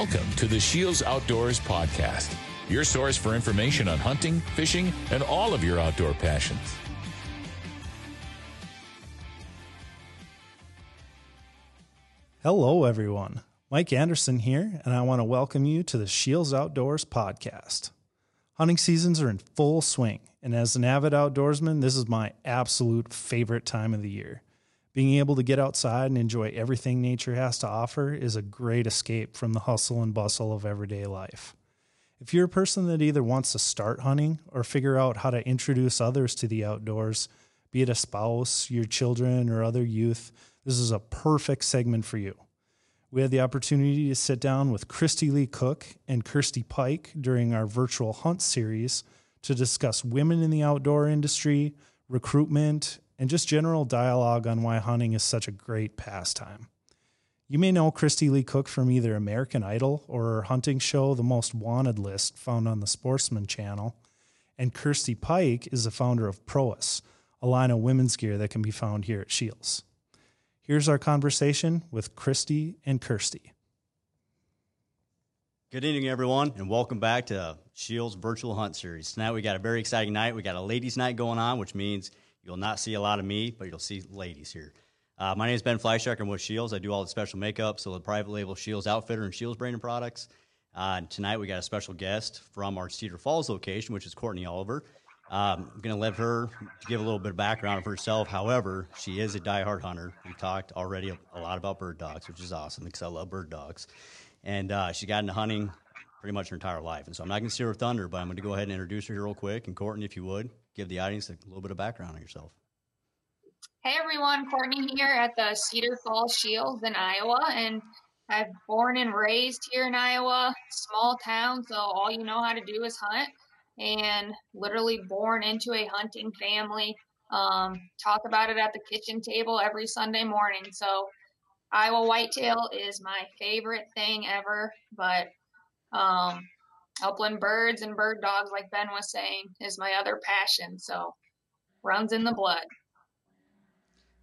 Welcome to the Shields Outdoors Podcast, your source for information on hunting, fishing, and all of your outdoor passions. Hello, everyone. Mike Anderson here, and I want to welcome you to the Shields Outdoors podcast. Hunting seasons are in full swing, and as an avid outdoorsman, this is my absolute favorite time of the year. Being able to get outside and enjoy everything nature has to offer is a great escape from the hustle and bustle of everyday life. If you're a person that either wants to start hunting or figure out how to introduce others to the outdoors, be it a spouse, your children, or other youth, this is a perfect segment for you. We had the opportunity to sit down with Christy Lee Cook and Kirsty Pike during our virtual hunt series to discuss women in the outdoor industry, recruitment, and just general dialogue on why hunting is such a great pastime. You may know Christy Lee Cook from either American Idol or her hunting show, The Most Wanted List, found on the Sportsman channel. And Kirsty Pike is the founder of Prois, a line of women's gear that can be found here at Shields. Here's our conversation with Christy and Kirsty. Good evening, everyone, and welcome back to Shields Virtual Hunt Series. Tonight we got a very exciting night. We got a ladies' night going on, which means you'll not see a lot of me, but you'll see ladies here. Uh, my name is Ben Fleischak. I'm with Shields. I do all the special makeup, so the private label Shields Outfitter and Shields branded products. Uh, tonight we got a special guest from our Cedar Falls location, which is Courtney Oliver. Um, I'm going to let her give a little bit of background of herself. However, she is a diehard hunter. We talked already a, a lot about bird dogs, which is awesome because I love bird dogs. And uh, she got into hunting pretty much her entire life. And so I'm not going to steal her thunder, but I'm going to go ahead and introduce her here real quick. And Courtney, if you would, give the audience a little bit of background on yourself. Hey everyone, Courtney here at the Cedar Falls Shields in Iowa, and I've born and raised here in Iowa, small town, so all you know how to do is hunt and literally born into a hunting family. Um, talk about it at the kitchen table every Sunday morning. So, Iowa whitetail is my favorite thing ever, but um, upland birds and bird dogs, like Ben was saying, is my other passion. So, runs in the blood.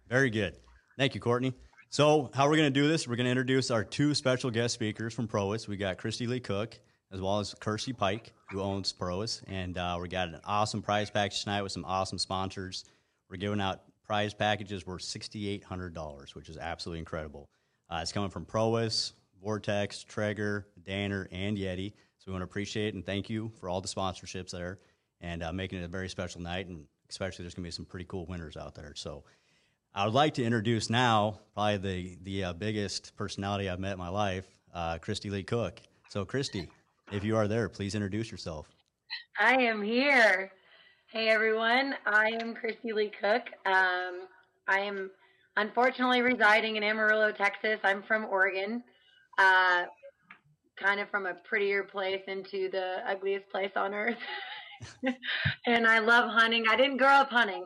Very good. Thank you, Courtney. So, how we're going to do this, we're going to introduce our two special guest speakers from Prois. We got Christy Lee Cook as well as Kirsty Pike, who owns Prois. And uh, we got an awesome prize package tonight with some awesome sponsors. We're giving out prize packages worth $6,800, which is absolutely incredible. Uh, it's coming from Prois, Vortex, Traeger, Danner, and Yeti. We want to appreciate and thank you for all the sponsorships there and uh, making it a very special night. And especially, there's going to be some pretty cool winners out there. So I would like to introduce now probably the the uh, biggest personality I've met in my life, uh, Christy Lee Cook. So, Christy, if you are there, please introduce yourself. I am here. Hey everyone, I am Christy Lee Cook. Um, I am unfortunately residing in Amarillo, Texas. I'm from Oregon, uh, kind of from a prettier place into the ugliest place on earth. and I love hunting. I didn't grow up hunting.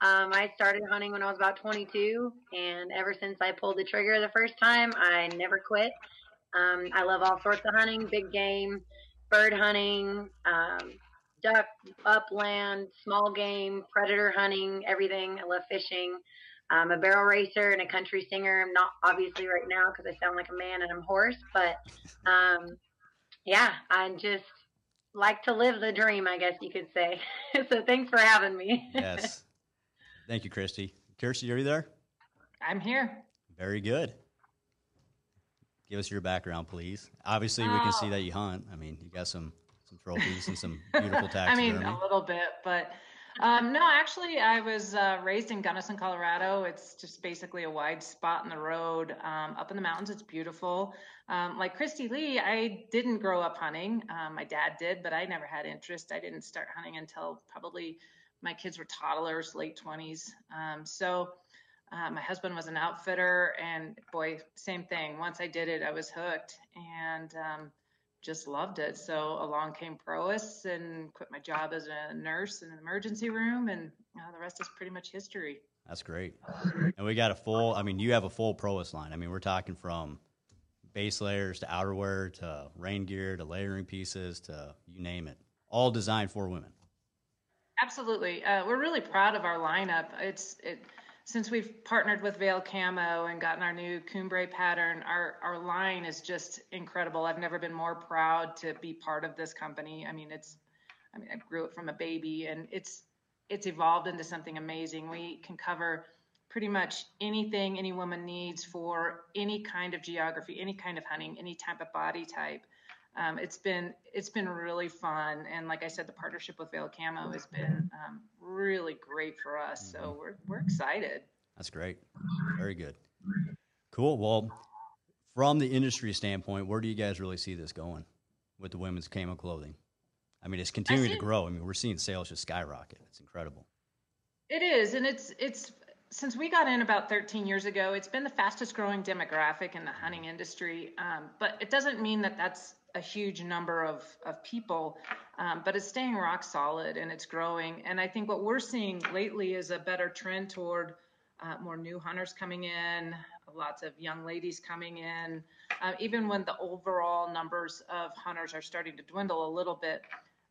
Um, I started hunting when I was about 22, and ever since I pulled the trigger the first time, I never quit. Um, I love all sorts of hunting, big game, bird hunting, um, duck, upland, small game, predator hunting, everything. I love fishing. I'm a barrel racer and a country singer. I'm not obviously right now because I sound like a man and I'm hoarse, but um, yeah, I just like to live the dream, I guess you could say. so thanks for having me. yes. Thank you, Christy. Kirsty, are you there? I'm here. Very good. Give us your background, please. Obviously, we can see that you hunt. I mean, you got some some trophies and some beautiful taxidermy. I mean, a little bit, but um, no, actually, I was uh, raised in Gunnison, Colorado. It's just basically a wide spot in the road um, up in the mountains. It's beautiful. Um, like Christy Lee, I didn't grow up hunting. Um, my dad did, but I never had interest. I didn't start hunting until probably my kids were toddlers, late 20s. Um, so uh, my husband was an outfitter, and boy, same thing. Once I did it, I was hooked and um, just loved it. So along came Prois and quit my job as a nurse in an emergency room, and uh, the rest is pretty much history. That's great. And we got a full, I mean, you have a full Prois line. I mean, we're talking from base layers to outerwear to rain gear to layering pieces to you name it, all designed for women. Absolutely. Uh, we're really proud of our lineup. It's, it, since we've partnered with Veil Camo and gotten our new Cumbre pattern, our, our line is just incredible. I've never been more proud to be part of this company. I mean, it's, I mean, I grew it from a baby and it's, it's evolved into something amazing. We can cover pretty much anything any woman needs for any kind of geography, any kind of hunting, any type of body type. Um, it's been it's been really fun, and like I said, the partnership with Veil Camo has been um, really great for us. So we're we're excited. That's great. Very good. Cool. Well, from the industry standpoint, where do you guys really see this going with the women's camo clothing? I mean, it's continuing to grow. I mean, we're seeing sales just skyrocket. It's incredible. It is, and it's it's since we got in about 13 years ago, it's been the fastest growing demographic in the hunting industry. Um, but it doesn't mean that that's a huge number of, of people, um, but it's staying rock solid and it's growing. And I think what we're seeing lately is a better trend toward uh, more new hunters coming in, lots of young ladies coming in. Uh, even when the overall numbers of hunters are starting to dwindle a little bit,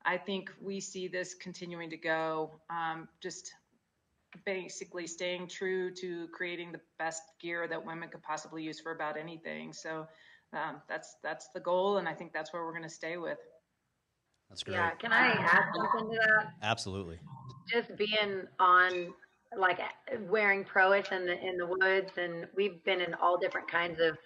I think we see this continuing to go. Um, just basically staying true to creating the best gear that women could possibly use for about anything. So that's that's the goal, and I think that's where we're going to stay with. That's great. Yeah, can I add something to that? Absolutely. Just being on like wearing Prois in the in the woods, and we've been in all different kinds of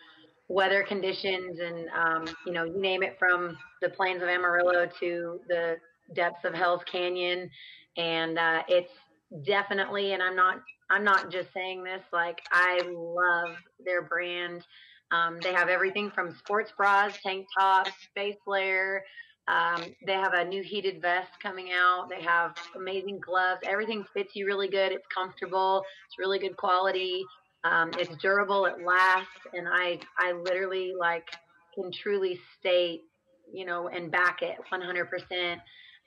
weather conditions, and um, you know, you name it, from the plains of Amarillo to the depths of Hell's Canyon, and uh, it's definitely. And I'm not I'm not just saying this. Like I love their brand. Um, they have everything from sports bras, tank tops, base layer. Um, they have a new heated vest coming out. They have amazing gloves. Everything fits you really good. It's comfortable. It's really good quality. Um, it's durable. It lasts. And I, I literally like can truly state, you know, and back it 100%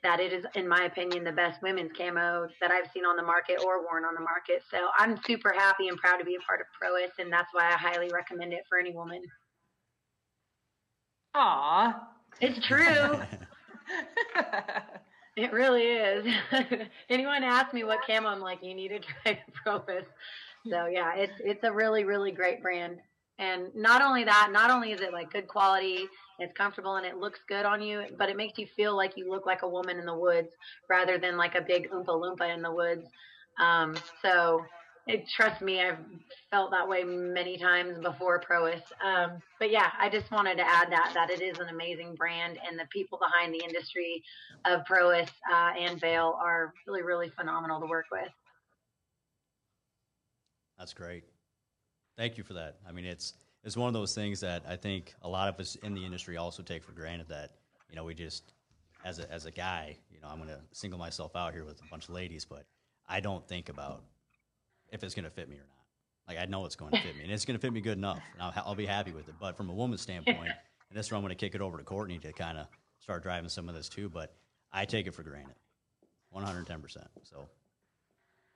that it is, in my opinion, the best women's camo that I've seen on the market or worn on the market. So I'm super happy and proud to be a part of Prois, and that's why I highly recommend it for any woman. Aw. It's true. it really is. Anyone ask me what camo, I'm like, you need to try Prois. So yeah, it's it's a really really great brand. And not only that, not only is it like good quality, it's comfortable and it looks good on you, but it makes you feel like you look like a woman in the woods rather than like a big oompa loompa in the woods. Um, so it, trust me, I've felt that way many times before Prois. Um, but yeah, I just wanted to add that that it is an amazing brand, and the people behind the industry of Prois uh, and Veil are really, really phenomenal to work with. That's great. Thank you for that. I mean, it's it's one of those things that I think a lot of us in the industry also take for granted that you know we just as a as a guy, you know, I'm going to single myself out here with a bunch of ladies, but I don't think about if it's going to fit me or not. Like I know it's going to fit me, and it's going to fit me good enough, and I'll, I'll be happy with it. But from a woman's standpoint, and this is where I'm going to kick it over to Courtney to kind of start driving some of this too. But I take it for granted, 110. percent So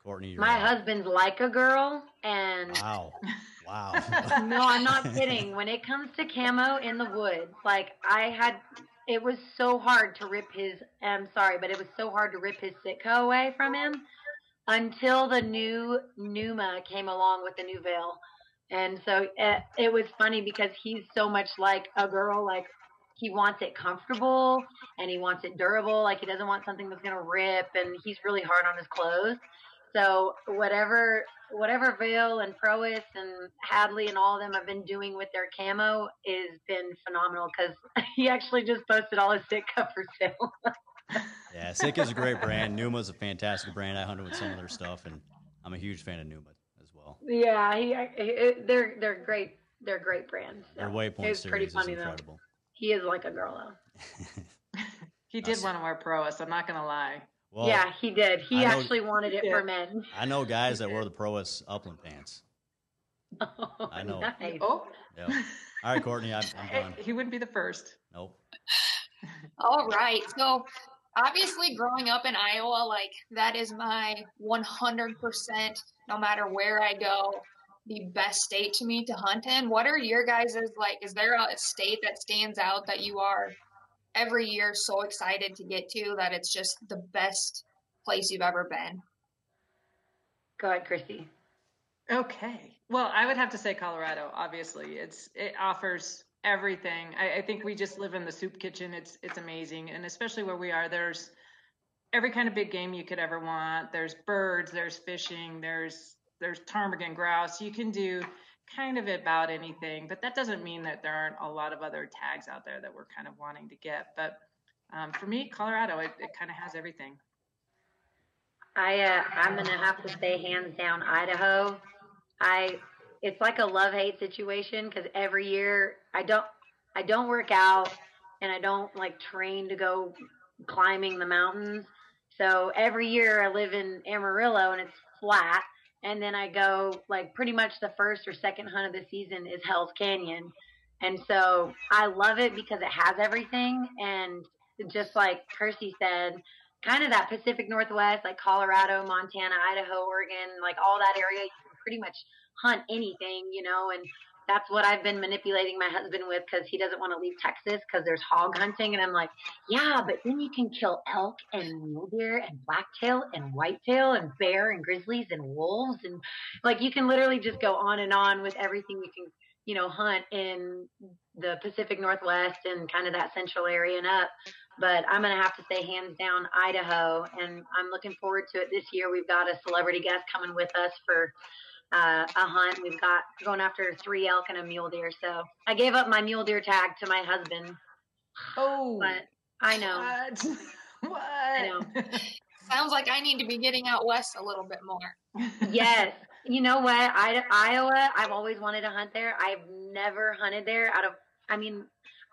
Courtney, my right. husband's like a girl, and wow, wow. no, I'm not kidding. When it comes to camo in the woods, like I had, it was so hard to rip his. I'm sorry, but it was so hard to rip his Sitka away from him until the new Numa came along with the new Veil. And so it, eh, it was funny because he's so much like a girl, like he wants it comfortable and he wants it durable. Like he doesn't want something that's going to rip and he's really hard on his clothes. So whatever whatever Veil and Prois and Hadley and all of them have been doing with their camo has been phenomenal because he actually just posted all his Sitka for sale. yeah, Sitka is a great brand. Numa's a fantastic brand. I hunted with some of their stuff, and I'm a huge fan of Numa as well. Yeah, he, he they're they're great. They're great brands. So their Waypoint series pretty funny, is incredible. Though. He is like a girl though. he did want to wear Prois. I'm not gonna lie. Well, yeah, he did. He know, actually wanted it for men. I know guys that wear the Prois upland pants. Oh, I know. Nice. Oh. Yep. All right, Courtney, I'm, I'm done. He wouldn't be the first. Nope. All right. So, obviously, growing up in Iowa, like that is my 100%, no matter where I go, the best state to me to hunt in. What are your guys' like? Is there a state that stands out that you are every year so excited to get to that it's just the best place you've ever been. Go ahead, Christy. Okay. Well, I would have to say Colorado. Obviously, it's it offers everything. I, I think we just live in the soup kitchen. It's it's amazing, and especially where we are, there's every kind of big game you could ever want. There's birds, there's fishing, there's there's ptarmigan, grouse. You can do kind of about anything, but that doesn't mean that there aren't a lot of other tags out there that we're kind of wanting to get. But um, for me, Colorado, it, it kind of has everything. I uh, I'm gonna have to say hands down Idaho. I it's like a love hate situation because every year I don't I don't work out and I don't like train to go climbing the mountains. So every year I live in Amarillo and it's flat. And then I go like pretty much the first or second hunt of the season is Hell's Canyon. And so I love it because it has everything. And just like Kirsty said, kind of that Pacific Northwest, like Colorado, Montana, Idaho, Oregon, like all that area, you can pretty much hunt anything, you know, and that's what I've been manipulating my husband with because he doesn't want to leave Texas because there's hog hunting. And I'm like, yeah, but then you can kill elk and mule deer and blacktail and whitetail and bear and grizzlies and wolves. And like, you can literally just go on and on with everything you can, you know, hunt in the Pacific Northwest and kind of that central area and up. But I'm going to have to say, hands down, Idaho. And I'm looking forward to it this year. We've got a celebrity guest coming with us for uh, a hunt. We've got going after three elk and a mule deer. So I gave up my mule deer tag to my husband. Oh, but I know. What? what? I know. Sounds like I need to be getting out west a little bit more. yes. You know what? I, Iowa, I've always wanted to hunt there. I've never hunted there out of, I mean,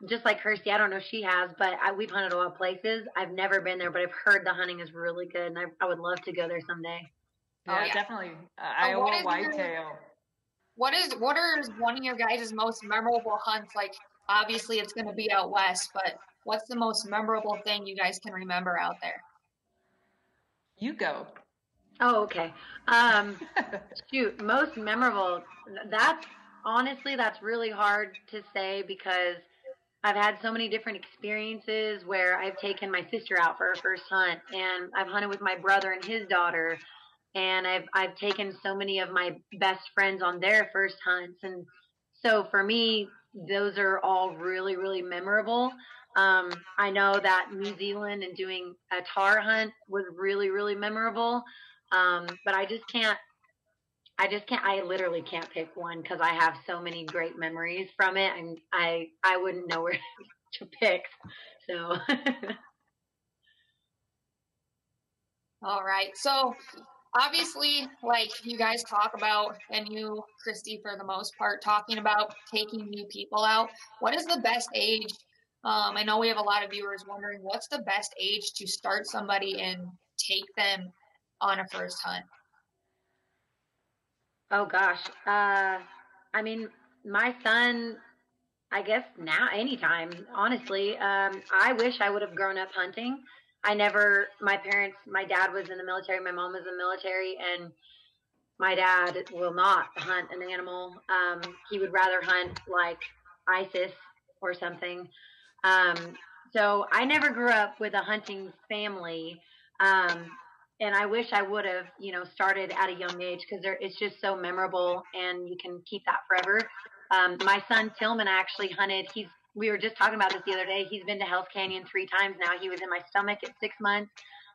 just like Kirsty, I don't know if she has, but I, we've hunted a lot of places. I've never been there, but I've heard the hunting is really good, and I, I would love to go there someday. Yeah, Oh, yeah. definitely. Uh, Iowa what is your- whitetail. What is what are one of your guys' most memorable hunts? Like obviously it's going to be out west, but what's the most memorable thing you guys can remember out there? You go. Oh, okay. Um, shoot, most memorable. That's honestly, that's really hard to say because I've had so many different experiences where I've taken my sister out for her first hunt, and I've hunted with my brother and his daughter, and I've I've taken so many of my best friends on their first hunts, and so for me, those are all really really memorable. Um, I know that New Zealand and doing a tahr hunt was really really memorable. Um, but I just can't. I just can't. I literally can't pick one because I have so many great memories from it, and I I wouldn't know where to pick. So All right. So obviously, like you guys talk about, and you, Christy, for the most part, talking about taking new people out. What is the best age? Um, I know we have a lot of viewers wondering what's the best age to start somebody and take them on a first hunt. oh gosh, uh, I mean my son. I guess now anytime. Honestly, um, I wish I would have grown up hunting. I never. My parents. My dad was in the military. My mom was in the military, and my dad will not hunt an animal. Um, he would rather hunt like ISIS or something. Um, so I never grew up with a hunting family. Um, and I wish I would have, you know, started at a young age because it's just so memorable and you can keep that forever. Um, my son Tillman actually hunted. He's we were just talking about this the other day. He's been to Hell's Canyon three times now. He was in my stomach at six months,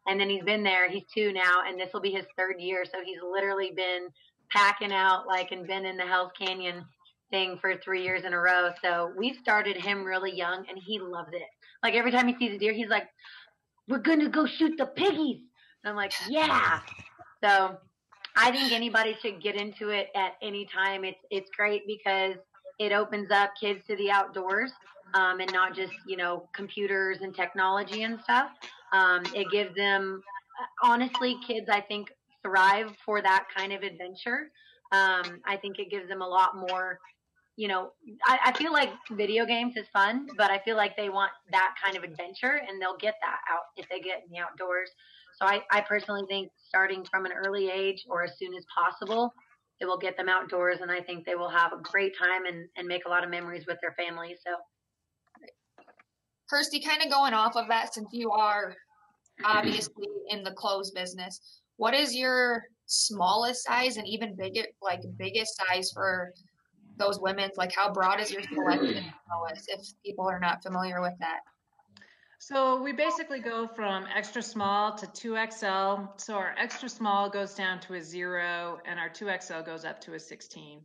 and then he's been there. He's two now, and this will be his third year. So he's literally been packing out like and been in the Hell's Canyon thing for three years in a row. So we started him really young, and he loves it. Like every time he sees a deer, he's like, "We're gonna go shoot the piggies." And I'm like, "Yeah." So I think anybody should get into it at any time. It's it's great because it opens up kids to the outdoors um, and not just you know computers and technology and stuff. Um, it gives them honestly, kids I think thrive for that kind of adventure. Um, I think it gives them a lot more. You know, I, I feel like video games is fun, but I feel like they want that kind of adventure, and they'll get that out if they get in the outdoors. So I, I personally think starting from an early age or as soon as possible, it will get them outdoors, and I think they will have a great time and, and make a lot of memories with their families. So Kirsty, kind of going off of that, since you are obviously in the clothes business, what is your smallest size and even bigger, like biggest size for those women's? Like, how broad is your selection? if people are not familiar with that. So we basically go from extra small to 2XL. So our extra small goes down to a zero, and our 2XL goes up to a 16.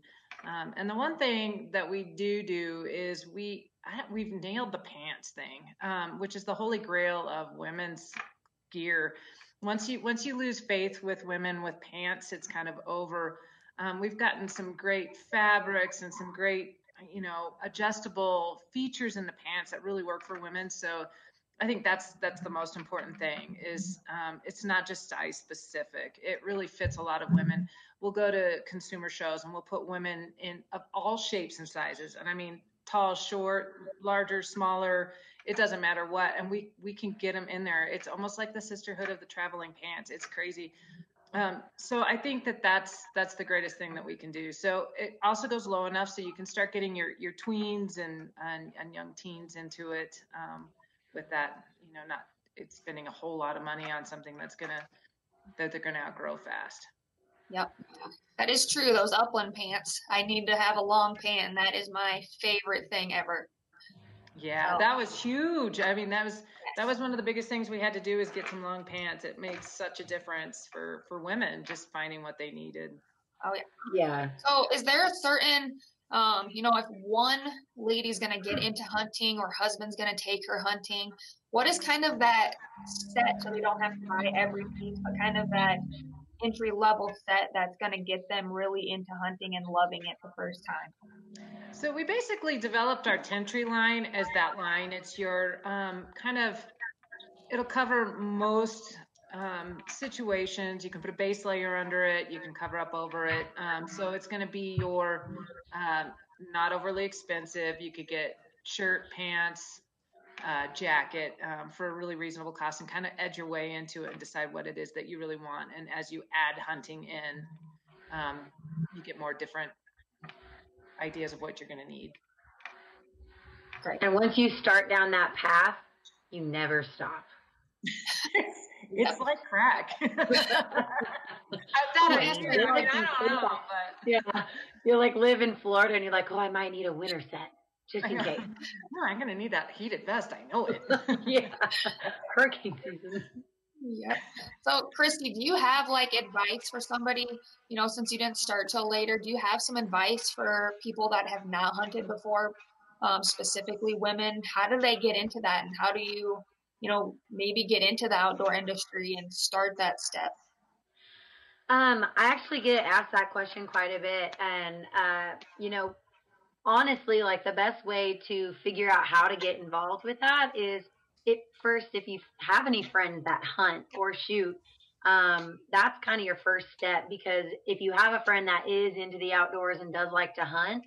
Um, and the one thing that we do do is we we've nailed the pants thing, um, which is the holy grail of women's gear. Once you once you lose faith with women with pants, it's kind of over. Um, we've gotten some great fabrics and some great you know adjustable features in the pants that really work for women. So I think that's that's the most important thing is um, it's not just size specific. It really fits a lot of women. We'll go to consumer shows and we'll put women in of all shapes and sizes, and I mean tall, short, larger, smaller. It doesn't matter what, and we we can get them in there. It's almost like the sisterhood of the traveling pants. It's crazy. Um, so I think that that's that's the greatest thing that we can do. So it also goes low enough so you can start getting your your tweens and and, and young teens into it. Um, with that, you know, not it's spending a whole lot of money on something that's gonna that they're gonna outgrow fast. Yep. That is true. Those upland pants. I need to have a long pant. That is my favorite thing ever. Yeah, so. that was huge. I mean, that was that was one of the biggest things we had to do is get some long pants. It makes such a difference for for women just finding what they needed. Oh yeah. Yeah. So, is there a certain um, you know, if one lady's going to get into hunting or husband's going to take her hunting, what is kind of that set so they don't have to buy every piece, but kind of that entry level set that's going to get them really into hunting and loving it the first time? So we basically developed our Tentry line as that line. It's your um, kind of, it'll cover most um, situations. You can put a base layer under it. You can cover up over it. Um, so it's going to be your um, not overly expensive. You could get shirt, pants, uh, jacket um, for a really reasonable cost and kind of edge your way into it and decide what it is that you really want. And as you add hunting in, um, you get more different ideas of what you're going to need. Great. And once you start down that path, you never stop. It's like crack. I've done it. I mean, I don't know, but yeah, you like live in Florida and you're like, oh, I might need a winter set just in case. No, I'm gonna need that heated vest. I know it. yeah, hurricane season. Yeah. So, Christy, do you have like advice for somebody? You know, since you didn't start till later, do you have some advice for people that have not hunted before, um, specifically women? How do they get into that, and how do you you know, maybe get into the outdoor industry and start that step? Um, I actually get asked that question quite a bit. And, uh, you know, honestly, like the best way to figure out how to get involved with that is it first, if you have any friends that hunt or shoot, um, that's kind of your first step because if you have a friend that is into the outdoors and does like to hunt,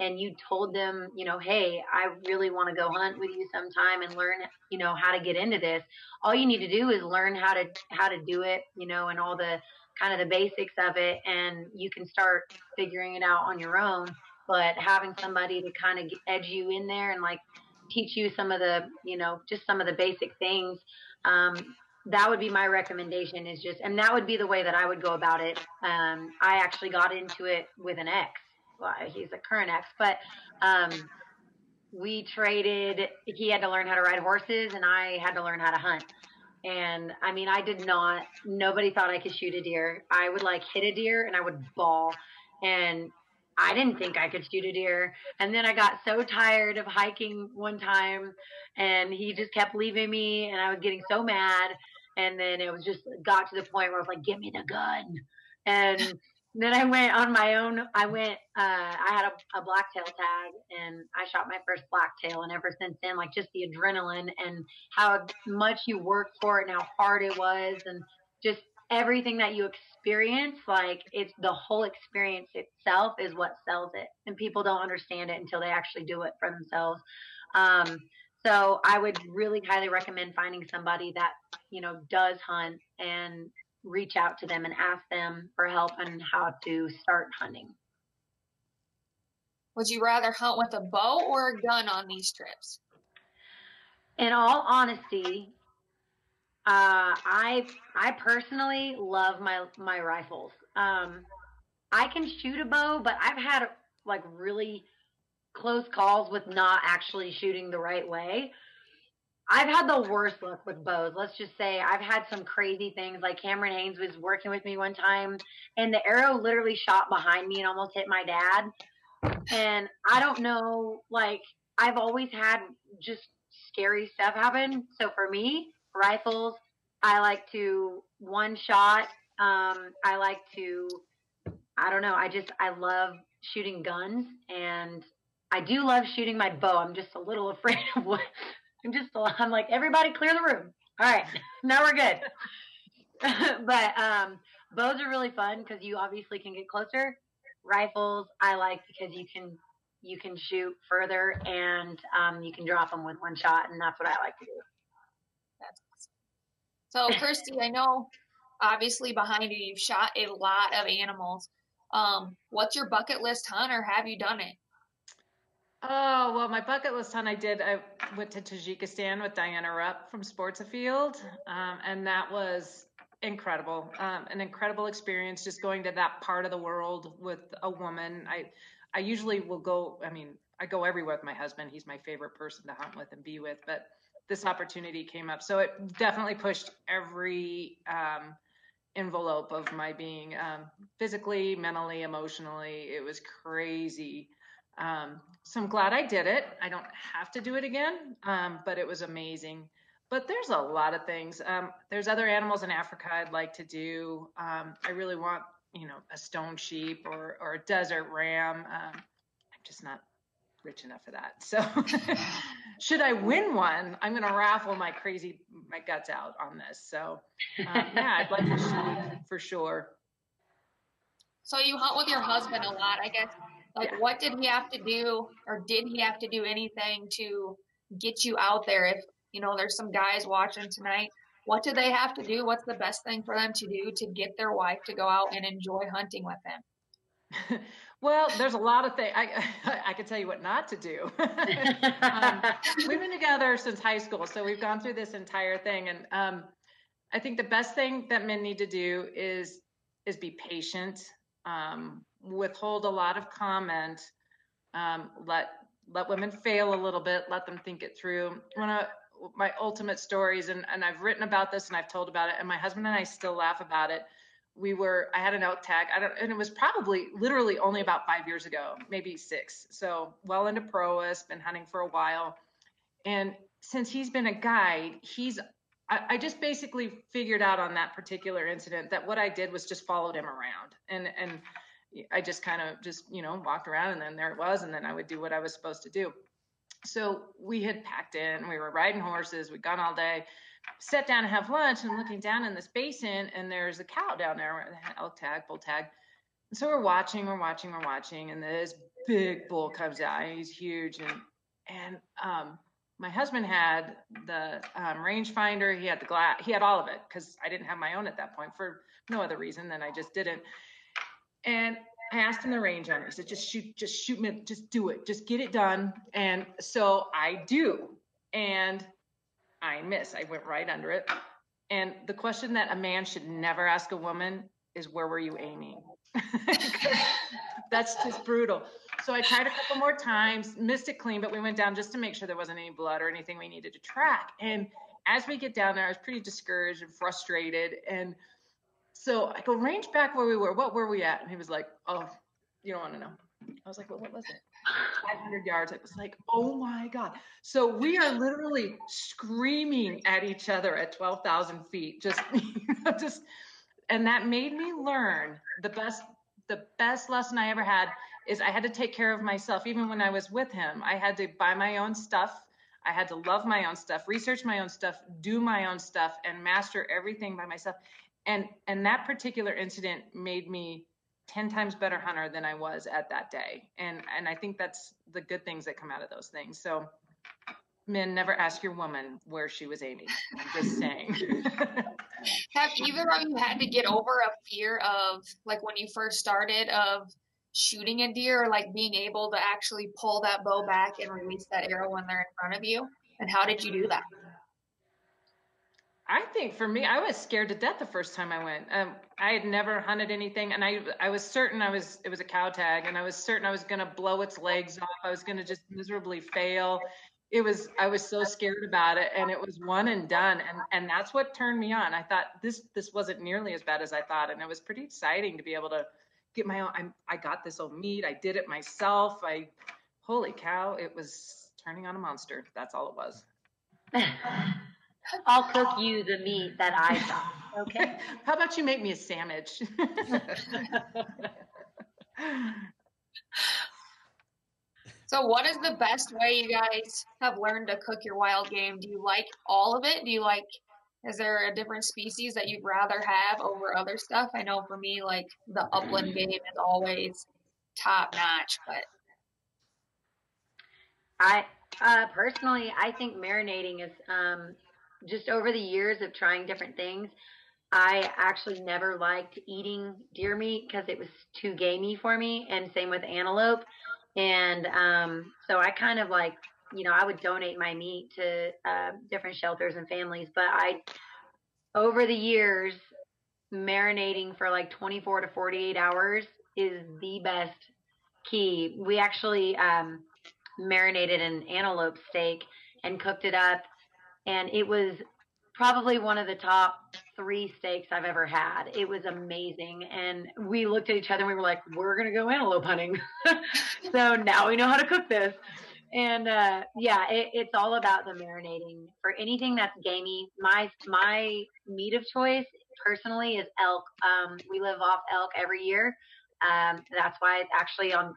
and you told them, you know, hey, I really want to go hunt with you sometime and learn, you know, how to get into this. All you need to do is learn how to how to do it, you know, and all the kind of the basics of it, and you can start figuring it out on your own. But having somebody to kind of edge you in there and like teach you some of the, you know, just some of the basic things. Um, that would be my recommendation is just and that would be the way that i would go about it um, i actually got into it with an ex well, he's a current ex, but um, we traded. He had to learn how to ride horses, and I had to learn how to hunt. And I mean, I did not. Nobody thought I could shoot a deer. I would like hit a deer, and I would bawl. And I didn't think I could shoot a deer. And then I got so tired of hiking one time, and he just kept leaving me, and I was getting so mad. And then it was just got to the point where I was like, "Give me the gun." And then I went on my own. I went. Uh, I had a, a blacktail tag, and I shot my first blacktail. And ever since then, like just the adrenaline and how much you worked for it, and how hard it was, and just everything that you experience. Like it's the whole experience itself is what sells it, and people don't understand it until they actually do it for themselves. Um, so I would really highly recommend finding somebody that you know does hunt and reach out to them and ask them for help on how to start hunting. Would you rather hunt with a bow or a gun on these trips? In all honesty, uh, I I personally love my my rifles. Um, I can shoot a bow, but I've had like really close calls with not actually shooting the right way. I've had the worst luck with bows. Let's just say I've had some crazy things. Like Cameron Hanes was working with me one time, and the arrow literally shot behind me and almost hit my dad. And I don't know, like I've always had just scary stuff happen. So for me, rifles, I like to one shot. Um, I like to, I don't know. I just I love shooting guns, and I do love shooting my bow. I'm just a little afraid of what I'm just, I'm like, everybody clear the room. All right, now we're good. but um, bows are really fun because you obviously can get closer. Rifles, I like because you can you can shoot further and um, you can drop them with one shot, and that's what I like to do. So, Kirsty, I know obviously behind you you've shot a lot of animals. Um, what's your bucket list hunt, or have you done it? Oh, well, my bucket list hunt I did, I went to Tajikistan with Diana Rupp from Sports Afield. Um, and that was incredible. Um, an incredible experience just going to that part of the world with a woman. I, I usually will go, I mean, I go everywhere with my husband. He's my favorite person to hunt with and be with, but this opportunity came up. So it definitely pushed every, um, envelope of my being, um, physically, mentally, emotionally. It was crazy. Um, so I'm glad I did it. I don't have to do it again, um, but it was amazing. But there's a lot of things. Um, there's other animals in Africa I'd like to do. Um, I really want, you know, a stone sheep or or a desert ram. Um, I'm just not rich enough for that. So should I win one, I'm going to raffle my crazy my guts out on this. So um, yeah, I'd like to shoot for sure. So you hunt with your husband a lot, I guess. Like, yeah. what did he have to do, or did he have to do anything to get you out there? If you know, there's some guys watching tonight. What do they have to do? What's the best thing for them to do to get their wife to go out and enjoy hunting with them? well, there's a lot of things. I, I can tell you what not to do. um, we've been together since high school, so we've gone through this entire thing. And um, I think the best thing that men need to do is is be patient. Um, withhold a lot of comment, um, let let women fail a little bit, let them think it through. One of my ultimate stories, and, and I've written about this and I've told about it, and my husband and I still laugh about it. We were, I had an elk tag, I don't, and it was probably literally only about five years ago, maybe six. So well into Prois, been hunting for a while. And since he's been a guide, he's I, just basically figured out on that particular incident that what I did was just followed him around and and I just kind of just, you know, walked around and then there it was. And then I would do what I was supposed to do. So we had packed in, we were riding horses, we'd gone all day, sat down to have lunch and looking down in this basin and there's a cow down there, elk tag, bull tag. And so we're watching, we're watching, we're watching, and this big bull comes out. He's huge. And, and, um, my husband had the um, rangefinder. He had the glass. He had all of it because I didn't have my own at that point for no other reason than I just didn't. And I asked him the range on it. He said, just shoot, just shoot me, just do it, just get it done. And so I do. And I miss. I went right under it. And the question that a man should never ask a woman is, where were you aiming? That's just brutal. So I tried a couple more times, missed it clean, but we went down just to make sure there wasn't any blood or anything we needed to track. And as we get down there, I was pretty discouraged and frustrated. And so I go range back where we were. What were we at? And he was like, Oh, you don't want to know. I was like, Well, what was it? 500 yards. It was like, Oh my God. So we are literally screaming at each other at 12,000 feet. Just, just, and that made me learn the best, the best lesson I ever had is I had to take care of myself. Even when I was with him, I had to buy my own stuff. I had to love my own stuff, research my own stuff, do my own stuff, and master everything by myself and and that particular incident made me 10 times better hunter than I was at that day. And and I think that's the good things that come out of those things. So men never ask your woman where she was aiming. I'm just saying. Have either of you had to get over a fear of like when you first started of shooting a deer or like being able to actually pull that bow back and release that arrow when they're in front of you? And how did you do that? I think for me, I was scared to death the first time I went. Um, I had never hunted anything, and I I was certain I was it was a cow tag, and I was certain I was going to blow its legs off. I was going to just miserably fail. It was I was so scared about it, and it was one and done, and and that's what turned me on. I thought this this wasn't nearly as bad as I thought, and it was pretty exciting to be able to get my own. I I got this old meat. I did it myself. I holy cow, it was turning on a monster. That's all it was. I'll cook you the meat that I saw. Okay. How about you make me a sandwich? so, what is the best way you guys have learned to cook your wild game? Do you like all of it? Do you like, is there a different species that you'd rather have over other stuff? I know for me, like the upland game is always top notch, but. I uh, personally, I think marinating is um, just over the years of trying different things, I actually never liked eating deer meat because it was too gamey for me, and same with antelope. And um, so I kind of like, you know, I would donate my meat to uh, different shelters and families, but I, over the years, marinating for like 24 to 48 hours is the best key. We actually um, marinated an antelope steak and cooked it up and it was probably one of the top three steaks I've ever had. It was amazing. And we looked at each other and we were like, we're going to go antelope hunting. so now we know how to cook this. And uh, yeah, it, it's all about the marinating. For anything that's gamey, my my meat of choice personally is elk. Um, we live off elk every year. Um, that's why it's actually on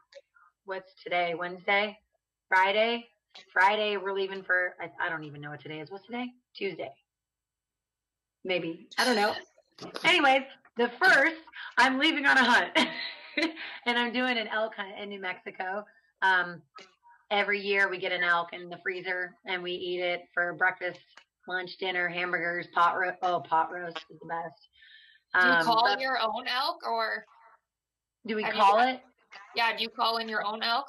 what's today, Wednesday, Friday. Friday, we're leaving for, I, I don't even know what today is. What's today? Tuesday. Maybe. I don't know. Anyways, the first, I'm leaving on a hunt and I'm doing an elk hunt in New Mexico. Um, every year we get an elk in the freezer and we eat it for breakfast, lunch, dinner, hamburgers, pot roast. Oh, pot roast is the best. Do you um, call but, your own elk or? Do we call it? Yeah. Do you call in your own elk?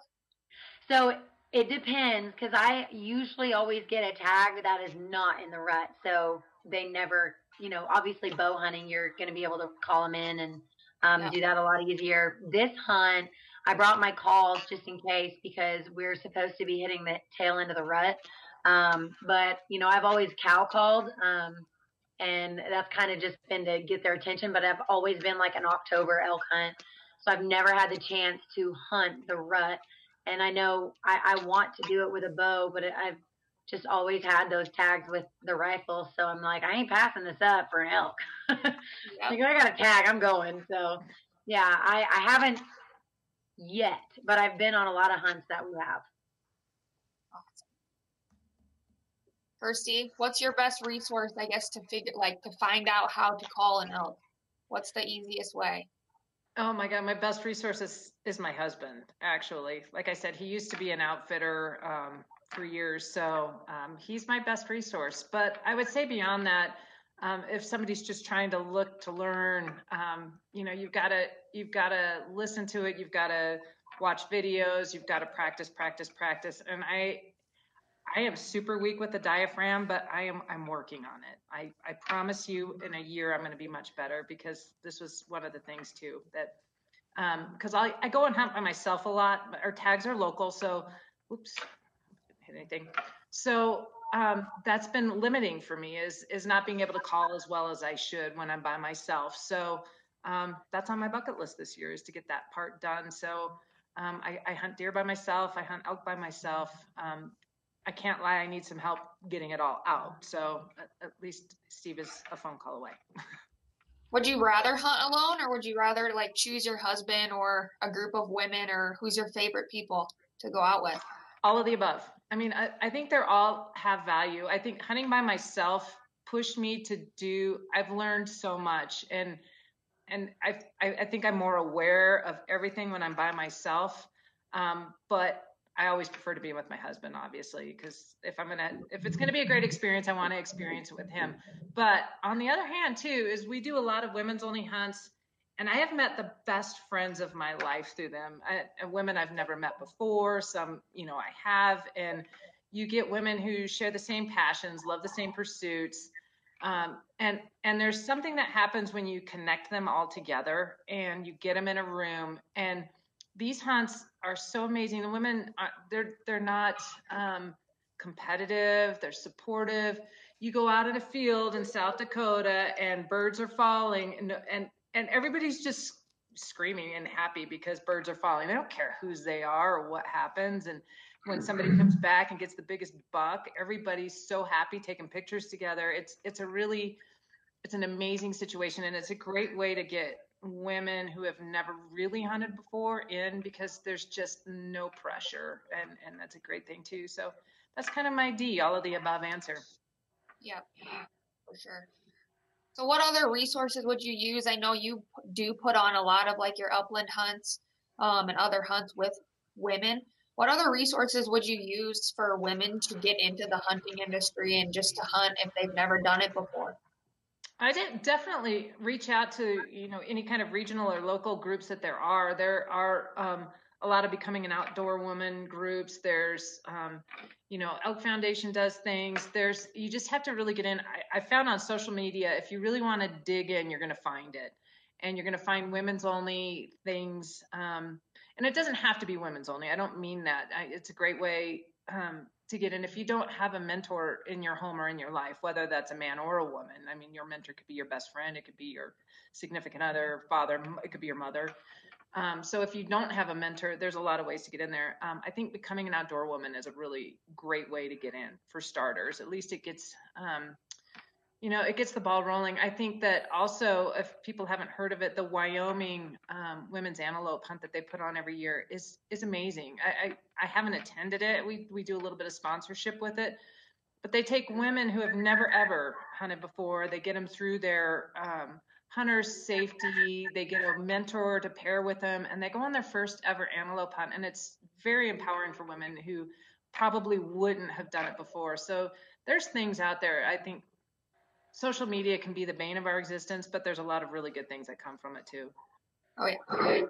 So it depends because I usually always get a tag that is not in the rut. So they never, you know, obviously bow hunting, you're going to be able to call them in and um, yeah. do that a lot easier. This hunt, I brought my calls just in case because we're supposed to be hitting the tail end of the rut. Um, but, you know, I've always cow called. Um, and that's kind of just been to get their attention. But I've always been like an October elk hunt. So I've never had the chance to hunt the rut and I know I, I want to do it with a bow, but it, I've just always had those tags with the rifle. So I'm like, I ain't passing this up for an elk. yep. like, I got a tag, I'm going. So yeah, I, I haven't yet, but I've been on a lot of hunts that we have. Kirsty, what's your best resource, I guess, to figure like to find out how to call an elk? What's the easiest way? Oh my God, my best resource is, is my husband, actually. Like I said, he used to be an outfitter um, for years, so um, he's my best resource. But I would say beyond that, um, if somebody's just trying to look to learn, um, you know, you've got to you've got to listen to it, you've got to watch videos, you've got to practice, practice, practice. And I I am super weak with the diaphragm, but I am I'm working on it. I, I promise you in a year I'm going to be much better because this was one of the things too that because um, I, I go and hunt by myself a lot. Our tags are local, so oops, hit anything. So um, that's been limiting for me is is not being able to call as well as I should when I'm by myself. So um, that's on my bucket list this year is to get that part done. So um, I, I, hunt deer by myself. I hunt elk by myself. Um, I can't lie, I need some help getting it all out. So at, at least Steve is a phone call away. would you rather hunt alone or would you rather like choose your husband or a group of women or who's your favorite people to go out with? All of the above. I mean, I, I think they're all have value. I think hunting by myself pushed me to do, I've learned so much and and I, I, I think I'm more aware of everything when I'm by myself. Um, but I always prefer to be with my husband, obviously, because if I'm gonna, if it's gonna be a great experience, I want to experience it with him. But on the other hand, too, is we do a lot of women's only hunts, and I have met the best friends of my life through them. I, women I've never met before, some you know I have, and you get women who share the same passions, love the same pursuits. Um, and and there's something that happens when you connect them all together and you get them in a room. And these hunts are so amazing. The women, are, they're they're not um, competitive. They're supportive. You go out in a field in South Dakota and birds are falling, and and and everybody's just screaming and happy because birds are falling. They don't care whose they are or what happens. And when somebody comes back and gets the biggest buck, everybody's so happy taking pictures together. It's it's a really it's an amazing situation and it's a great way to get women who have never really hunted before in because there's just no pressure and and that's a great thing too. So that's kind of my D, all of the above answer. Yep, for sure. So, what other resources would you use? I know you do put on a lot of like your upland hunts um, and other hunts with women. What other resources would you use for women to get into the hunting industry and just to hunt if they've never done it before? I did definitely reach out to you know any kind of regional or local groups that there are. There are um, a lot of becoming an outdoor woman groups. There's, um, you know, Elk Foundation does things. There's, you just have to really get in. I, I found on social media, if you really want to dig in, you're going to find it. And you're going to find women's only things. Um, and it doesn't have to be women's only. I don't mean that. I, it's a great way um, to get in. If you don't have a mentor in your home or in your life, whether that's a man or a woman, I mean, your mentor could be your best friend, it could be your significant other, father, it could be your mother. Um, so if you don't have a mentor, there's a lot of ways to get in there. Um, I think becoming an outdoor woman is a really great way to get in for starters. At least it gets, um, you know, it gets the ball rolling. I think that also, if people haven't heard of it, the Wyoming um, women's antelope hunt that they put on every year is is amazing. I, I, I haven't attended it. We we do a little bit of sponsorship with it, but they take women who have never ever hunted before. They get them through their um, hunter's safety. They get a mentor to pair with them, and they go on their first ever antelope hunt. And it's very empowering for women who probably wouldn't have done it before. So there's things out there. I think social media can be the bane of our existence, but there's a lot of really good things that come from it too. Oh yeah.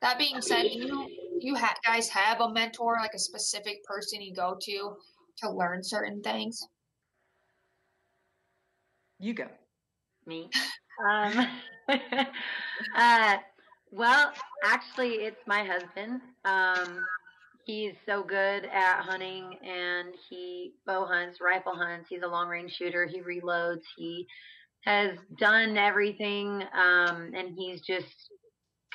That being said, you you ha- guys have a mentor, like a specific person you go to to learn certain things. You go. Me. Um, uh, well, actually, it's my husband. Um, he's so good at hunting and he bow hunts, rifle hunts. He's a long range shooter. He reloads. He has done everything. Um, and he's just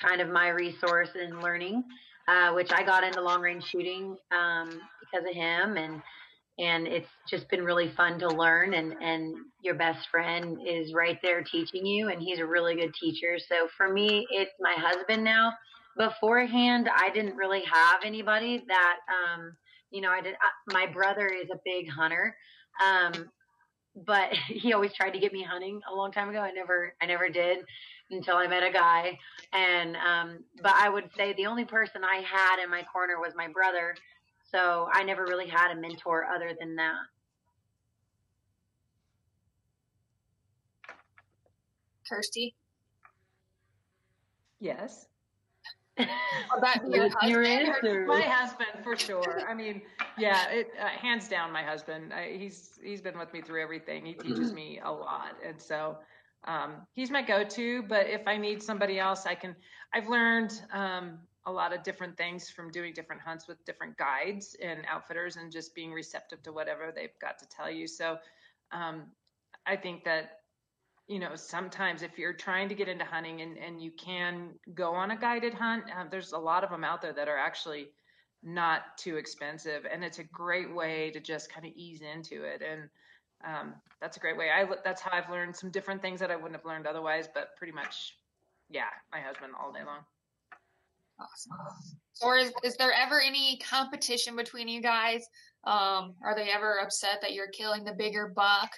kind of my resource in learning, uh, which I got into long range shooting um, because of him. And and it's just been really fun to learn and and your best friend is right there teaching you and he's a really good teacher. So for me it's my husband now. Beforehand i didn't really have anybody that um you know i did uh, my brother is a big hunter um but he always tried to get me hunting a long time ago. I never i never did until i met a guy. And um but i would say the only person i had in my corner was my brother so I never really had a mentor other than that. Kirstie? Yes. About your husband? My husband, for sure. I mean, yeah, it, uh, hands down, my husband. I, he's he's been with me through everything. He teaches me a lot, and so um, he's my go-to. But if I need somebody else, I can. I've learned um, a lot of different things from doing different hunts with different guides and outfitters and just being receptive to whatever they've got to tell you. So um, I think that, you know, sometimes if you're trying to get into hunting and, and you can go on a guided hunt, uh, there's a lot of them out there that are actually not too expensive. And it's a great way to just kind of ease into it. And um, that's a great way. I, that's how I've learned some different things that I wouldn't have learned otherwise, but pretty much, yeah, my husband all day long. Awesome. Or is, is there ever any competition between you guys? Um, are they ever upset that you're killing the bigger buck?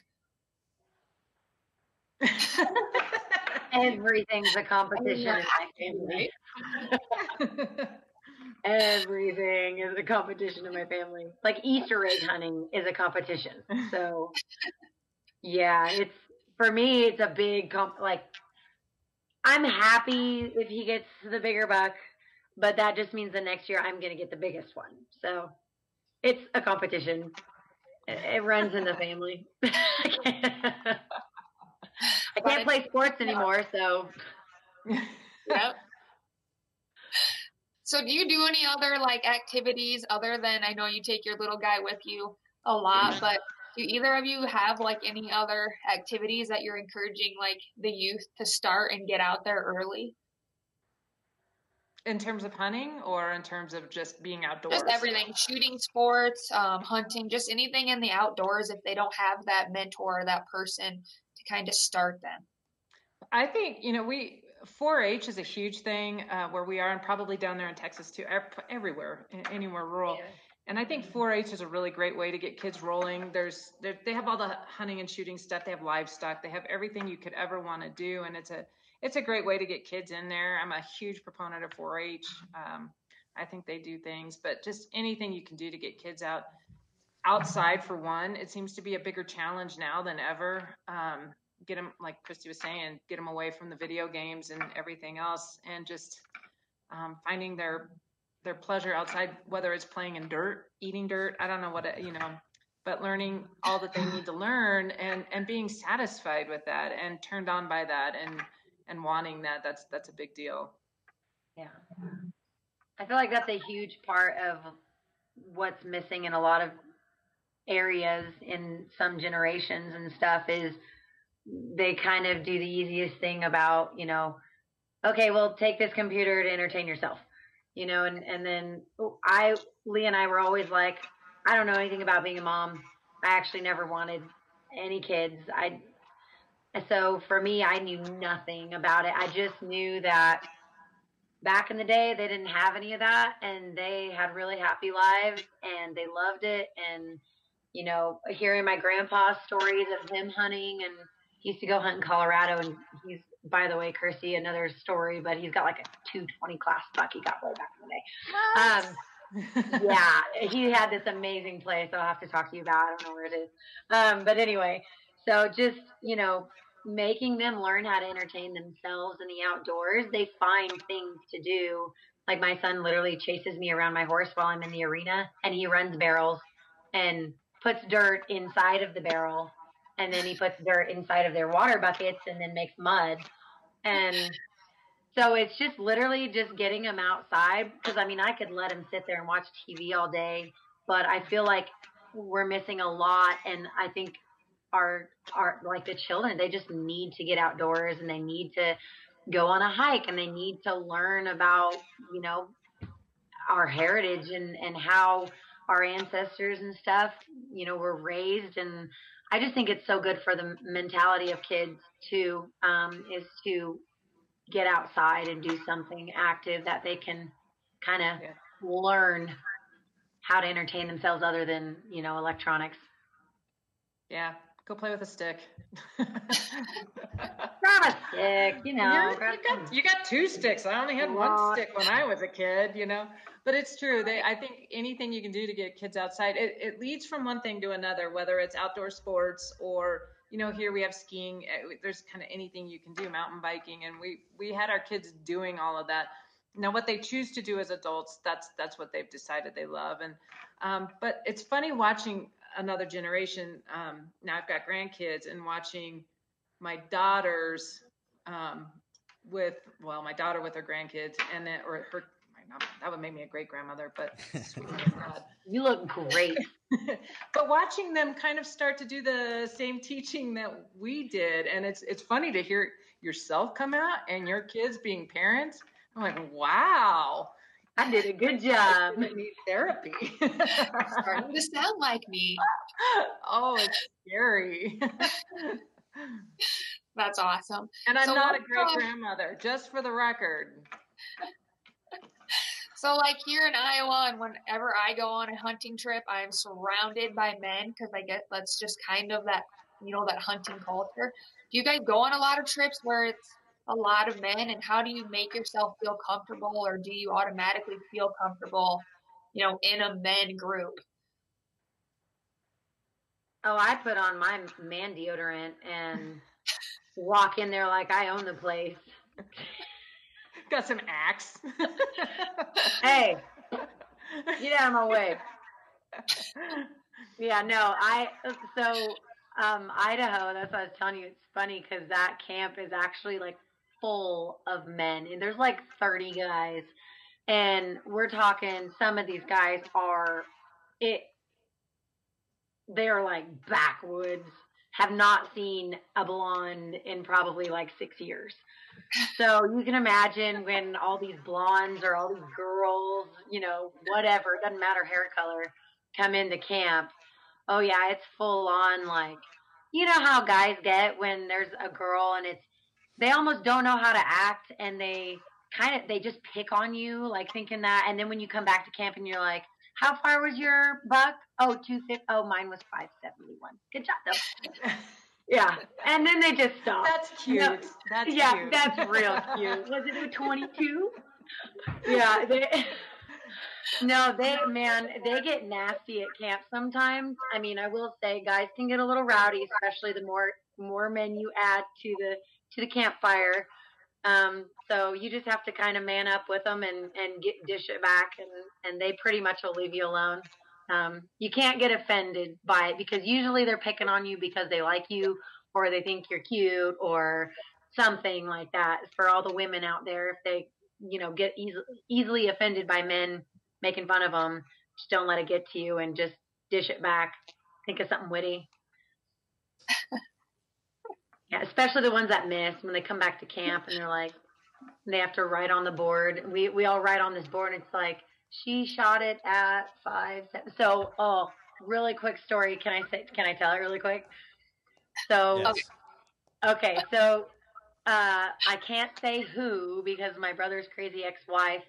Everything's a competition in my family. Everything is a competition in my family. Like Easter egg hunting is a competition. So, yeah, it's for me. It's a big comp. Like, I'm happy if he gets the bigger buck but that just means the next year I'm going to get the biggest one. So it's a competition It, it runs in the family. I can't play sports anymore, so. Yep. So do you do any other like activities other than I know you take your little guy with you a lot, mm-hmm. but do either of you have like any other activities that you're encouraging like the youth to start and get out there early? In terms of hunting or in terms of just being outdoors? Just everything, shooting sports, um, hunting, just anything in the outdoors if they don't have that mentor or that person to kind of start them. I think, you know, we 4-H is a huge thing uh, where we are, and probably down there in Texas too, everywhere, anywhere rural. Yeah. And I think 4-H is a really great way to get kids rolling. There's, they have all the hunting and shooting stuff. They have livestock. They have everything you could ever want to do, and it's a, it's a great way to get kids in there. I'm a huge proponent of 4-H. Um, I think they do things, but just anything you can do to get kids out outside for one. It seems to be a bigger challenge now than ever. Um, get them, like Kristy was saying, get them away from the video games and everything else, and just um, finding their their pleasure outside, whether it's playing in dirt, eating dirt. I don't know what it, you know, but learning all that they need to learn and and being satisfied with that and turned on by that and and wanting that. That's that's a big deal. Yeah, I feel like that's a huge part of what's missing in a lot of areas in some generations and stuff is they kind of do the easiest thing about, you know, okay, well, take this computer to entertain yourself, you know, and, and then I, Lee and I were always like, I don't know anything about being a mom. I actually never wanted any kids. I, so for me, I knew nothing about it. I just knew that back in the day, they didn't have any of that and they had really happy lives and they loved it. And, you know, hearing my grandpa's stories of him hunting and, he used to go hunt in Colorado, and he's by the way, Kirstie, another story, but he's got like a 220 class buck he got way back in the day. Um, yeah, he had this amazing place. I'll have to talk to you about. I don't know where it is. Um, but anyway, so just you know, making them learn how to entertain themselves in the outdoors. They find things to do. Like my son literally chases me around my horse while I'm in the arena, and he runs barrels and puts dirt inside of the barrel and then he puts dirt inside of their water buckets and then makes mud. And so it's just literally just getting them outside because I mean I could let them sit there and watch TV all day, but I feel like we're missing a lot and I think our our like the children they just need to get outdoors and they need to go on a hike and they need to learn about, you know, our heritage and and how our ancestors and stuff, you know, were raised and I just think it's so good for the mentality of kids too, um, is to get outside and do something active that they can kind of yeah. learn how to entertain themselves other than, you know, electronics. Yeah. Go play with a stick. grab a stick, you know. you got, you got two sticks. I only had one stick when I was a kid, you know but it's true. They, I think anything you can do to get kids outside, it, it leads from one thing to another, whether it's outdoor sports or, you know, here we have skiing. Eh, there's kind of anything you can do, mountain biking, and we we had our kids doing all of that. Now, what they choose to do as adults, that's that's what they've decided they love. And um, but it's funny watching another generation. Um, now I've got grandkids and watching my daughters um, with well, my daughter with her grandkids, and then or her that would make me a great grandmother, but you look great. but watching them kind of start to do the same teaching that we did, and it's it's funny to hear yourself come out and your kids being parents. I'm like, wow. I did a good job. I need therapy. Starting to sound like me. Oh, it's scary. That's awesome. And I'm so not a great grandmother, just for the record. So, like here in Iowa, and whenever I go on a hunting trip, I'm surrounded by men because I get that's just kind of that you know that hunting culture. Do you guys go on a lot of trips where it's a lot of men, and how do you make yourself feel comfortable, or do you automatically feel comfortable, you know, in a men group? Oh, I put on my man deodorant and walk in there like I own the place. Got some axe. hey, get out of my way. Yeah, no, I so um, Idaho. That's what I was telling you. It's funny because that camp is actually like full of men, and there's like 30 guys, and we're talking. Some of these guys are it. They are like backwoods. Have not seen a blonde in probably like six years. So you can imagine when all these blondes or all these girls, you know, whatever, doesn't matter hair color, come into camp. Oh yeah, it's full on like you know how guys get when there's a girl and it's they almost don't know how to act and they kind of they just pick on you like thinking that and then when you come back to camp and you're like how far was your buck? Oh 250 oh mine was 571 good job though. Yeah and then they just stop. That's cute. No, That's yeah cute. that's real cute. Was it a 22 yeah they no they man they get nasty at camp sometimes. I mean i will say guys can get a little rowdy especially the more more men you add to the to the campfire. Um, so you just have to kind of man up with them and and get dish it back and and they pretty much will leave you alone. Um, you can't get offended by it because usually they're picking on you because they like you or they think you're cute or something like that for all the women out there. If they you know get easily easily offended by men making fun of them just don't let it get to you and just dish it back. Think of something witty yeah especially the ones that miss when they come back to camp and they're like they have to write on the board we we all write on this board and it's like she shot it at five seven. so oh really quick story can i say can i tell it really quick so Yes. Okay, so uh, I can't say who because my brother's crazy ex-wife,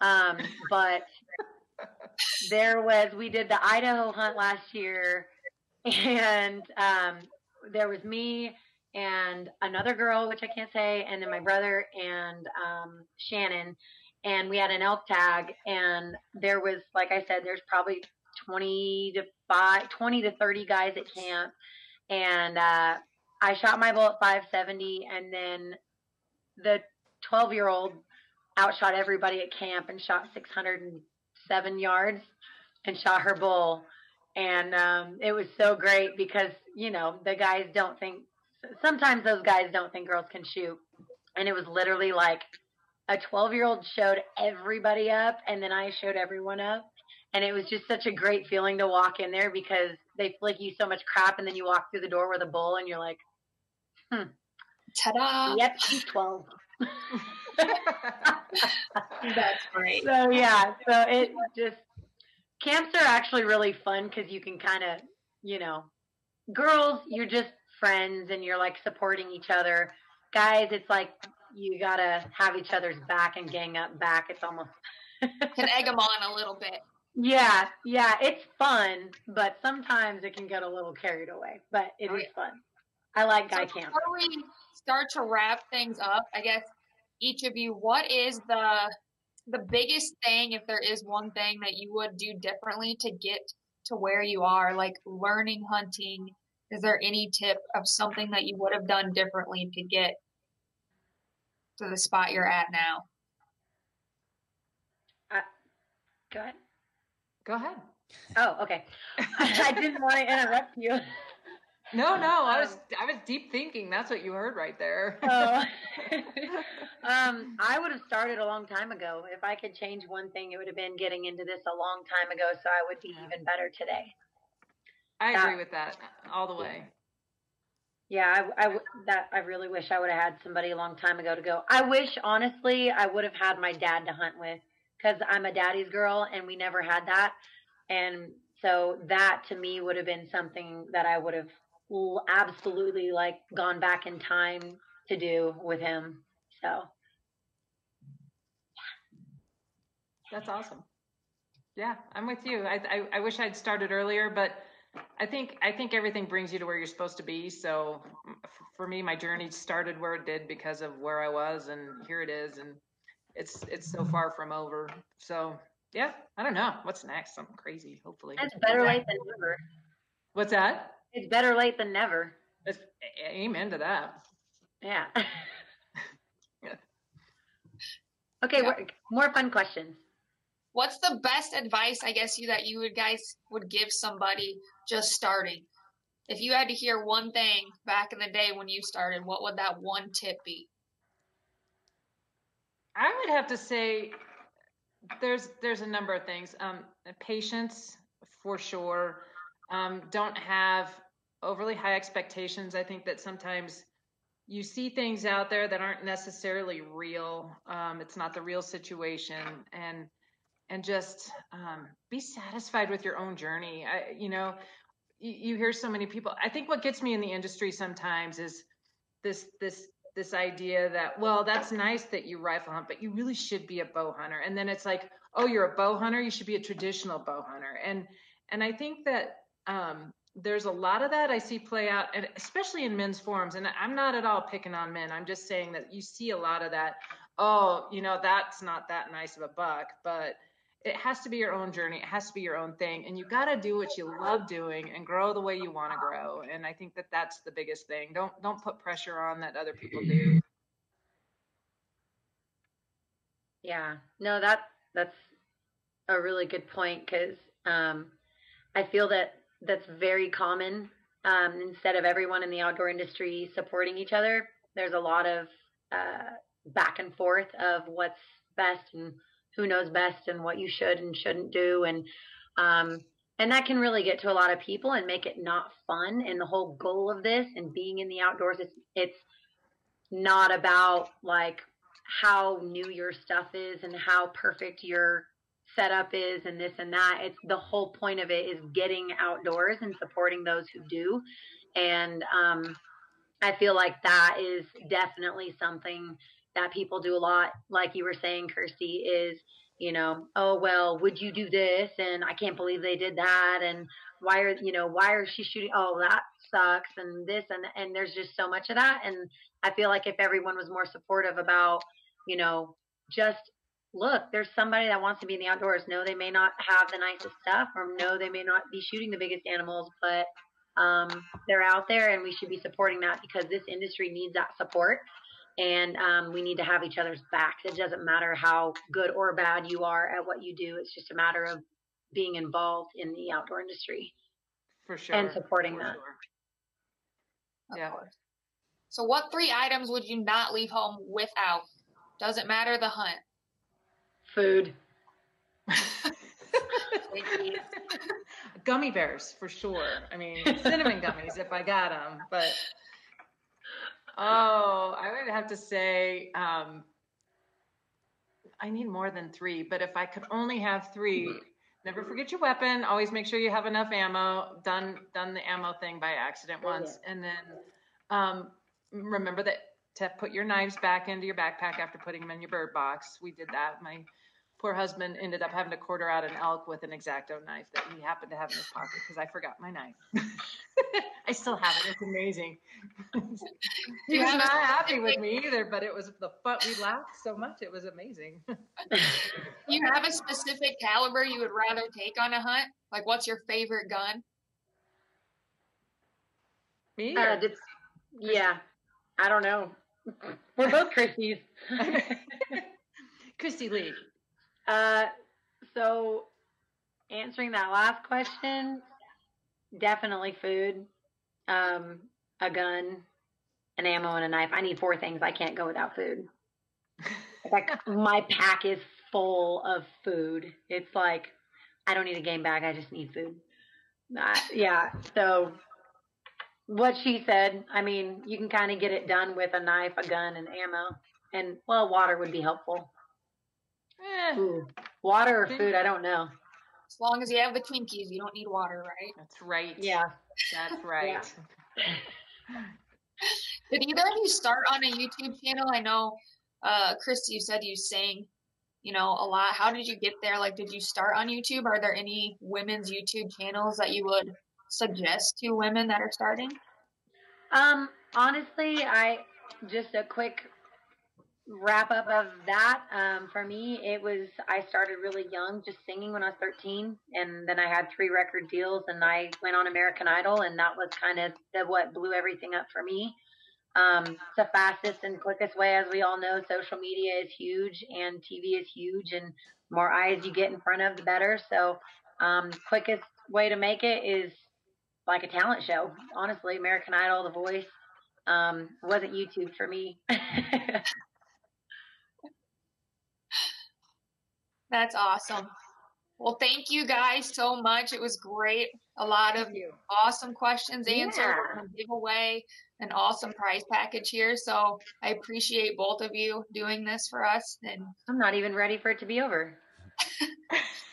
um, but there was we did the Idaho hunt last year, and um, there was me and another girl, which I can't say, and then my brother and um, Shannon, and we had an elk tag, and there was, like I said, there's probably 20 to five, 20 to 30 guys at camp, and uh, I shot my bull at 570, and then the 12 year old outshot everybody at camp and shot 607 yards and shot her bull. And um, it was so great because, you know, the guys don't think, sometimes those guys don't think girls can shoot. And it was literally like a 12 year old showed everybody up, and then I showed everyone up. And it was just such a great feeling to walk in there because they flick you so much crap, and then you walk through the door with a bull, and you're like, hmm. Ta-da! Yep, she's 12. That's great. so yeah, so it just camps are actually really fun because you can kind of, you know, girls, you're just friends and you're like supporting each other. Guys, it's like you gotta have each other's back and gang up back. It's almost Can egg them on a little bit. yeah, yeah, it's fun, but sometimes it can get a little carried away. But it is Oh, yeah. fun. I like guy so camp. Before we start to wrap things up, I guess each of you, what is the the biggest thing, if there is one thing that you would do differently to get to where you are, like learning hunting? Is there any tip of something that you would have done differently to get to the spot you're at now? Go ahead. Go ahead. Oh, okay. I didn't want to interrupt you. No, no, I was Um, I was deep thinking. That's what you heard right there. Oh. um, I would have started a long time ago. If I could change one thing, it would have been getting into this a long time ago, so I would be even better today. I agree with that all the way. Yeah, I, I that I really wish I would have had somebody a long time ago to go. I wish, honestly, I would have had my dad to hunt with because I'm a daddy's girl, and we never had that, and so that to me would have been something that I would have absolutely like gone back in time to do with him. So. That's awesome. Yeah, I'm with you. I, I I wish I'd started earlier, but I think I think everything brings you to where you're supposed to be. So for me, my journey started where it did because of where I was, and here it is, and it's it's so far from over. So yeah, I don't know what's next. Something crazy, hopefully. It's better late than never. What's that? It's better late than never. It's, amen to that. Yeah. Yeah. okay, Yeah. more fun questions. what's the best advice I guess you that you would guys would give somebody just starting? If you had to hear one thing back in the day when you started, what would that one tip be? I would have to say there's there's a number of things. Um, patience for sure. Um, don't have overly high expectations. I think that sometimes you see things out there that aren't necessarily real. Um, it's not the real situation, and and just um, be satisfied with your own journey. I, you know, you, you hear so many people. I think what gets me in the industry sometimes is this this this idea that well that's nice that you rifle hunt but you really should be a bow hunter and then it's like oh you're a bow hunter you should be a traditional bow hunter and and i think that um, there's a lot of that I see play out, and especially in men's forums. And I'm not at all picking on men. I'm just saying that you see a lot of that. Oh, you know, that's not that nice of a buck, but it has to be your own journey. It has to be your own thing, and you got to do what you love doing and grow the way you want to grow. And I think that that's the biggest thing. Don't don't put pressure on that other people do. Yeah, no, that that's a really good point because um, I feel that that's very common. Um, instead of everyone in the outdoor industry supporting each other, there's a lot of uh, back and forth of what's best and who knows best and what you should and shouldn't do, and um, and that can really get to a lot of people and make it not fun. And the whole goal of this and being in the outdoors, it's it's not about like how new your stuff is and how perfect your setup is and this and that. It's the whole point of it is getting outdoors and supporting those who do. And um, I feel like that is definitely something that people do a lot. Like you were saying, Kirstie, is you know, oh well, would you do this? And I can't believe they did that. And why are you know why are she shooting? Oh, that sucks. And this and and there's just so much of that. And I feel like if everyone was more supportive about you know just look, there's somebody that wants to be in the outdoors. No, they may not have the nicest stuff, or no, they may not be shooting the biggest animals, but um, they're out there, and we should be supporting that because this industry needs that support, and um, we need to have each other's backs. It doesn't matter how good or bad you are at what you do; it's just a matter of being involved in the outdoor industry for sure and supporting for that. Sure. Yeah. So, what three items would you not leave home without? Doesn't matter the hunt. Food. Gummy bears for sure. I mean, cinnamon gummies if I got them, but oh, I would have to say um, I need more than three. But if I could only have three, never forget your weapon. Always make sure you have enough ammo. Done done the ammo thing by accident once, and then um, remember that to put your knives back into your backpack after putting them in your bird box. We did that. My poor husband ended up having to quarter out an elk with an exacto knife that he happened to have in his pocket because I forgot my knife. I still have it. It's amazing. he was not happy with me either, but it was the fun. We laughed so much. It was amazing. you have a specific caliber you would rather take on a hunt? Like, what's your favorite gun? Me? Uh, yeah, I don't know. We're both Christies. Kristy Lee. Uh, so answering that last question, definitely food, um, a gun, an ammo, and a knife. I need four things. I can't go without food. like my pack is full of food. It's like I don't need a game bag. I just need food. Uh, yeah. So what she said. I mean, you can kind of get it done with a knife, a gun, and ammo. And well, water would be helpful. Eh, Ooh, water or food? I don't know. As long as you have the Twinkies, you don't need water, right? that's right. Yeah. That's right. Did either of you start on a YouTube channel? I know, uh, Kristy, you said you sang, you know, a lot. How did you get there? Like, did you start on YouTube? Are there any women's YouTube channels that you would suggest to women that are starting? Um, honestly, I just a quick wrap up of that. Um, for me, it was I started really young, just singing when I was 13, and then I had three record deals, and I went on American Idol, and that was kind of the, what blew everything up for me. Um, the fastest and quickest way, as we all know, social media is huge and TV is huge, and more eyes you get in front of, the better. So, um, quickest way to make it is like a talent show. Honestly, American Idol, The Voice. Um, wasn't YouTube for me. That's awesome. Well, thank you guys so much. It was great. A lot of awesome questions answered. Yeah. We're give away an awesome prize package here. So I appreciate both of you doing this for us. And I'm not even ready for it to be over.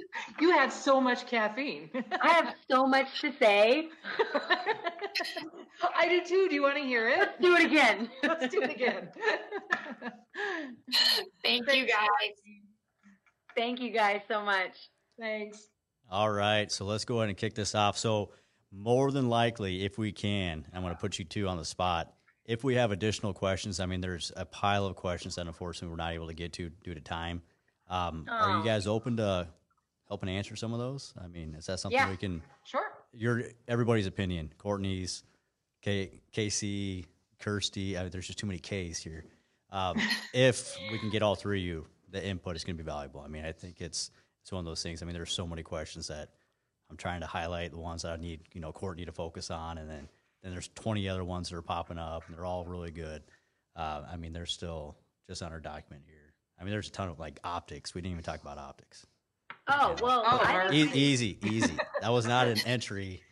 you had so much caffeine. I have so much to say. I do too. Do you want to hear it? Let's do it again. Let's do it again. thank you guys. Thank you guys so much. Thanks. All right, so let's go ahead and kick this off. So, more than likely, if we can, I'm going to put you two on the spot. If we have additional questions, I mean, there's a pile of questions that unfortunately we're not able to get to due to time. Um, Are you Oh. guys open to helping answer some of those? I mean, is that something Yeah. we can? Sure. Your everybody's opinion. Courtney's, K, Casey, Kirstie. I mean, there's just too many K's here. Um, if we can get all three of you, the input is going to be valuable. I mean, I think it's it's one of those things. I mean, there's so many questions that I'm trying to highlight the ones that I need, you know, Courtney to focus on, and then then there's 20 other ones that are popping up, and they're all really good. Uh, I mean, they're still just on our document here. I mean, there's a ton of like optics. We didn't even talk about optics. Oh well, Oh, I E- easy, easy. That was not an entry.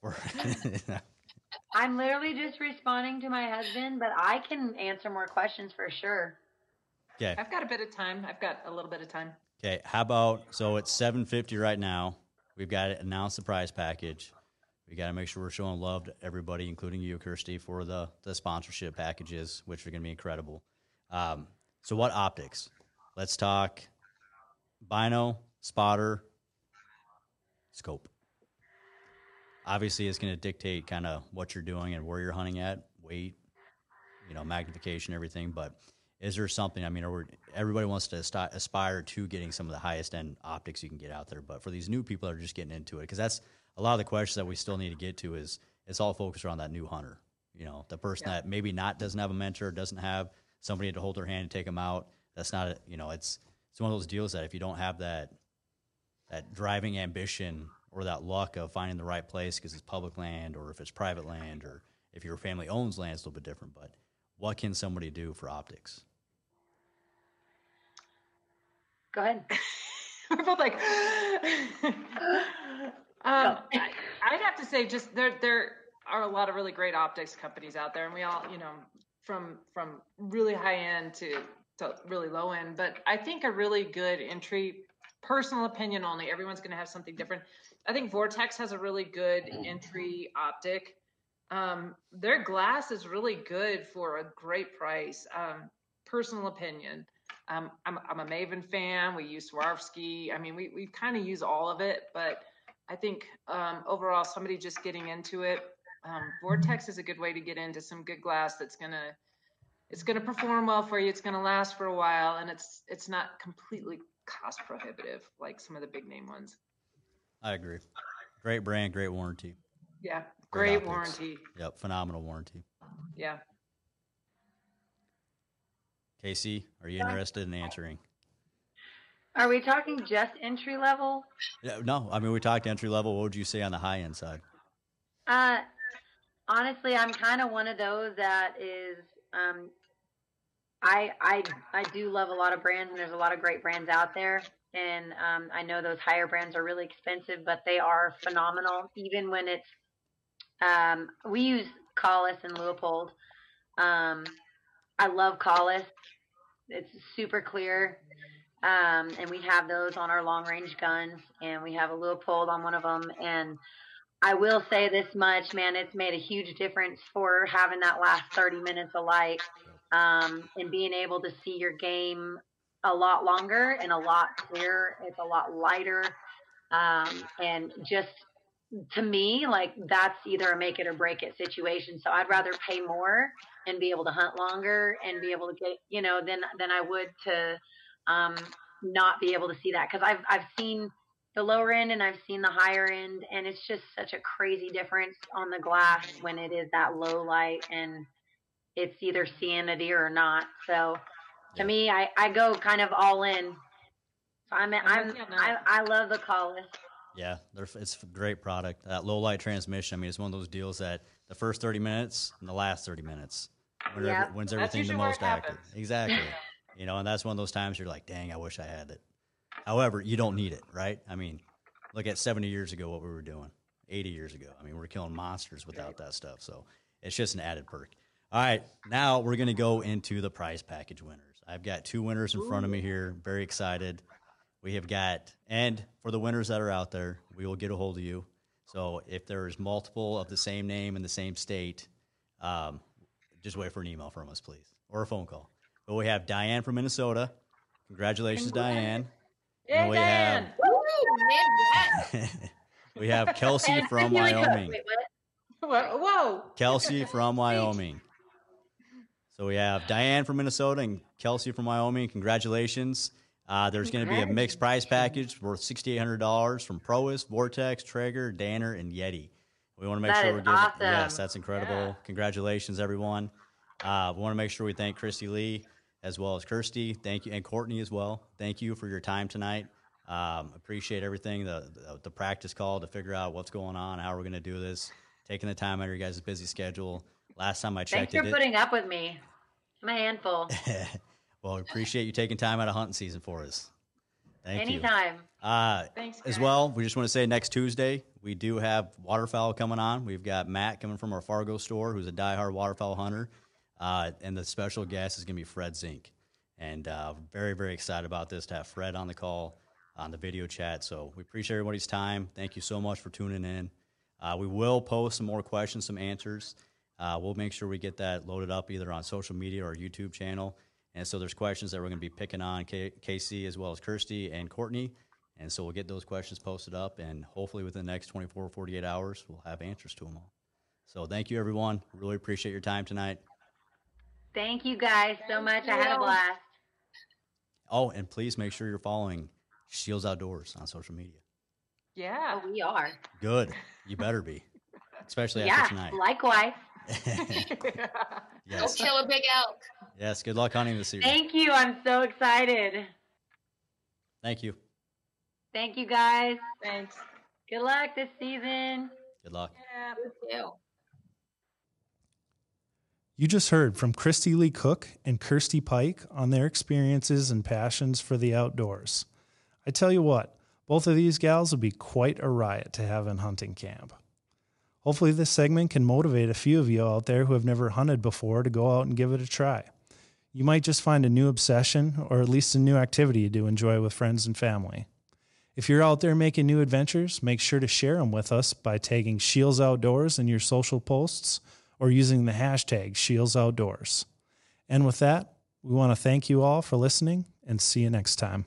For I'm literally just responding to my husband, but I can answer more questions for sure. okay. I've got a bit of time. I've got a little bit of time. Okay, how about so it's seven fifty right now. We've got to announce the prize package. We got to make sure we're showing love to everybody, including you, Kirstie, for the the sponsorship packages, which are going to be incredible. Um, so, what optics? Let's talk bino, spotter, scope. Obviously, it's going to dictate kind of what you're doing and where you're hunting at, weight, you know, magnification, everything. But is there something? I mean, are we, everybody wants to asti- aspire to getting some of the highest end optics you can get out there. But for these new people that are just getting into it, because that's a lot of the questions that we still need to get to is it's all focused around that new hunter. You know, the person Yeah. that maybe not doesn't have a mentor, doesn't have somebody to hold their hand and take them out. That's not, a, you know, it's it's one of those deals that if you don't have that that driving ambition or that luck of finding the right place because it's public land or if it's private land or if your family owns land, it's a little bit different. But what can somebody do for optics? Go ahead. We're both like, um, I, I'd have to say, just there, there are a lot of really great optics companies out there, and we all, you know, from from really high end to to really low end. But I think a really good entry, personal opinion only. Everyone's going to have something different. I think Vortex has a really good entry optic. Um, their glass is really good for a great price. Um, personal opinion. Um, I'm, I'm a Maven fan. We use Swarovski. I mean, we, we kind of use all of it, but I think um, overall, somebody just getting into it, um, Vortex is a good way to get into some good glass that's gonna it's gonna perform well for you. It's gonna last for a while, and it's it's not completely cost prohibitive like some of the big name ones. I agree. Great brand, great warranty. Yeah, Great great warranty. Yep, phenomenal warranty. Yeah. Casey, are you interested in answering? Are we talking just entry level? Yeah, no, I mean we talked entry level. What would you say on the high end side? Uh, honestly, I'm kind of one of those that is. Um, I I I do love a lot of brands, and there's a lot of great brands out there. And um, I know those higher brands are really expensive, but they are phenomenal. Even when it's, um, we use Kahles and Leupold. Um, I love Kahles. It's super clear. Um, and we have those on our long range guns, and we have a Leupold on one of them. And I will say this much, man, it's made a huge difference for having that last 30 minutes of light um, and being able to see your game a lot longer and a lot clearer. It's a lot lighter. Um, and just to me, like that's either a make it or break it situation. So I'd rather pay more and be able to hunt longer and be able to get, you know, than than I would to um, not be able to see that because I've I've seen the lower end and I've seen the higher end, and it's just such a crazy difference on the glass when it is that low light and it's either sanity or not. So to me, I, I go kind of all in. So I'm I'm with you on I. I love the Kahles. Yeah, they're, it's a great product. That low light transmission. I mean, it's one of those deals that the first thirty minutes and the last thirty minutes wins, every- Yep. wins That's everything the most active. happens. Exactly. you know, and that's one of those times you're like, dang, I wish I had it. However, you don't need it, right? I mean, look at seventy years ago what we were doing. Eighty years ago, I mean, we we're killing monsters without that stuff. So it's just an added perk. All right, now we're going to go into the prize package winners. I've got two winners in front of me here. Very excited. We have got, and for the winners that are out there, we will get a hold of you. So if there's multiple of the same name in the same state, um, just wait for an email from us, please, or a phone call. But we have Diane from Minnesota. Congratulations, Diane. Yay, we Diane! have- Woo, Midwest. we have Kelsey from Kristy Lee Cook. Wyoming. Wait, what? Whoa, whoa. Kelsey from Wyoming. So we have Diane from Minnesota and Kelsey from Wyoming. Congratulations. Uh, there's going to be a mixed prize package worth $6,800 from Prois, Vortex, Traeger, Danner, and Yeti. We want to make That sure we're giving. awesome. Yes, that's incredible. Yeah. Congratulations, everyone. Uh, we want to make sure we thank Kristy Lee as well as Kirstie. Thank you, and Courtney as well. Thank you for your time tonight. Um, appreciate everything the, the the practice call to figure out what's going on, how we're going to do this, taking the time out of your guys' busy schedule. Last time I Thanks checked, for it did- putting up with me. I'm a handful. well, we appreciate you taking time out of hunting season for us. Thank you. Anytime. Uh, Thanks, as well, we just want to say next Tuesday we do have waterfowl coming on. We've got Matt coming from our Fargo store, who's a diehard waterfowl hunter, uh, and the special guest is going to be Fred Zink. And uh, very very excited about this to have Fred on the call on the video chat. So we appreciate everybody's time. Thank you so much for tuning in. Uh, we will post some more questions, some answers. Uh, we'll make sure we get that loaded up either on social media or YouTube channel. And so there's questions that we're going to be picking on K- Casey as well as Kirstie and Courtney. And so we'll get those questions posted up, and hopefully within the next 24 or 48 hours, we'll have answers to them all. So thank you, everyone. Really appreciate your time tonight. Thank you guys so much. I had a blast. Oh, and please make sure you're following Scheels Outdoors on social media. Yeah. Oh, we are. Good. You better be, especially Yeah, after tonight. likewise. Go yes. kill a big elk. Yes. Good luck hunting this season. Thank you. I'm so excited. Thank you. Thank you guys. Thanks. Good luck this season. Good luck. Yeah. You too. You just heard from Kristy Lee Cook and Kirstie Pike on their experiences and passions for the outdoors. I tell you what, both of these gals would be quite a riot to have in hunting camp. Hopefully, this segment can motivate a few of you out there who have never hunted before to go out and give it a try. You might just find a new obsession or at least a new activity to enjoy with friends and family. If you're out there making new adventures, make sure to share them with us by tagging Scheels Outdoors in your social posts or using the hashtag Scheels Outdoors. And with that, we want to thank you all for listening and see you next time.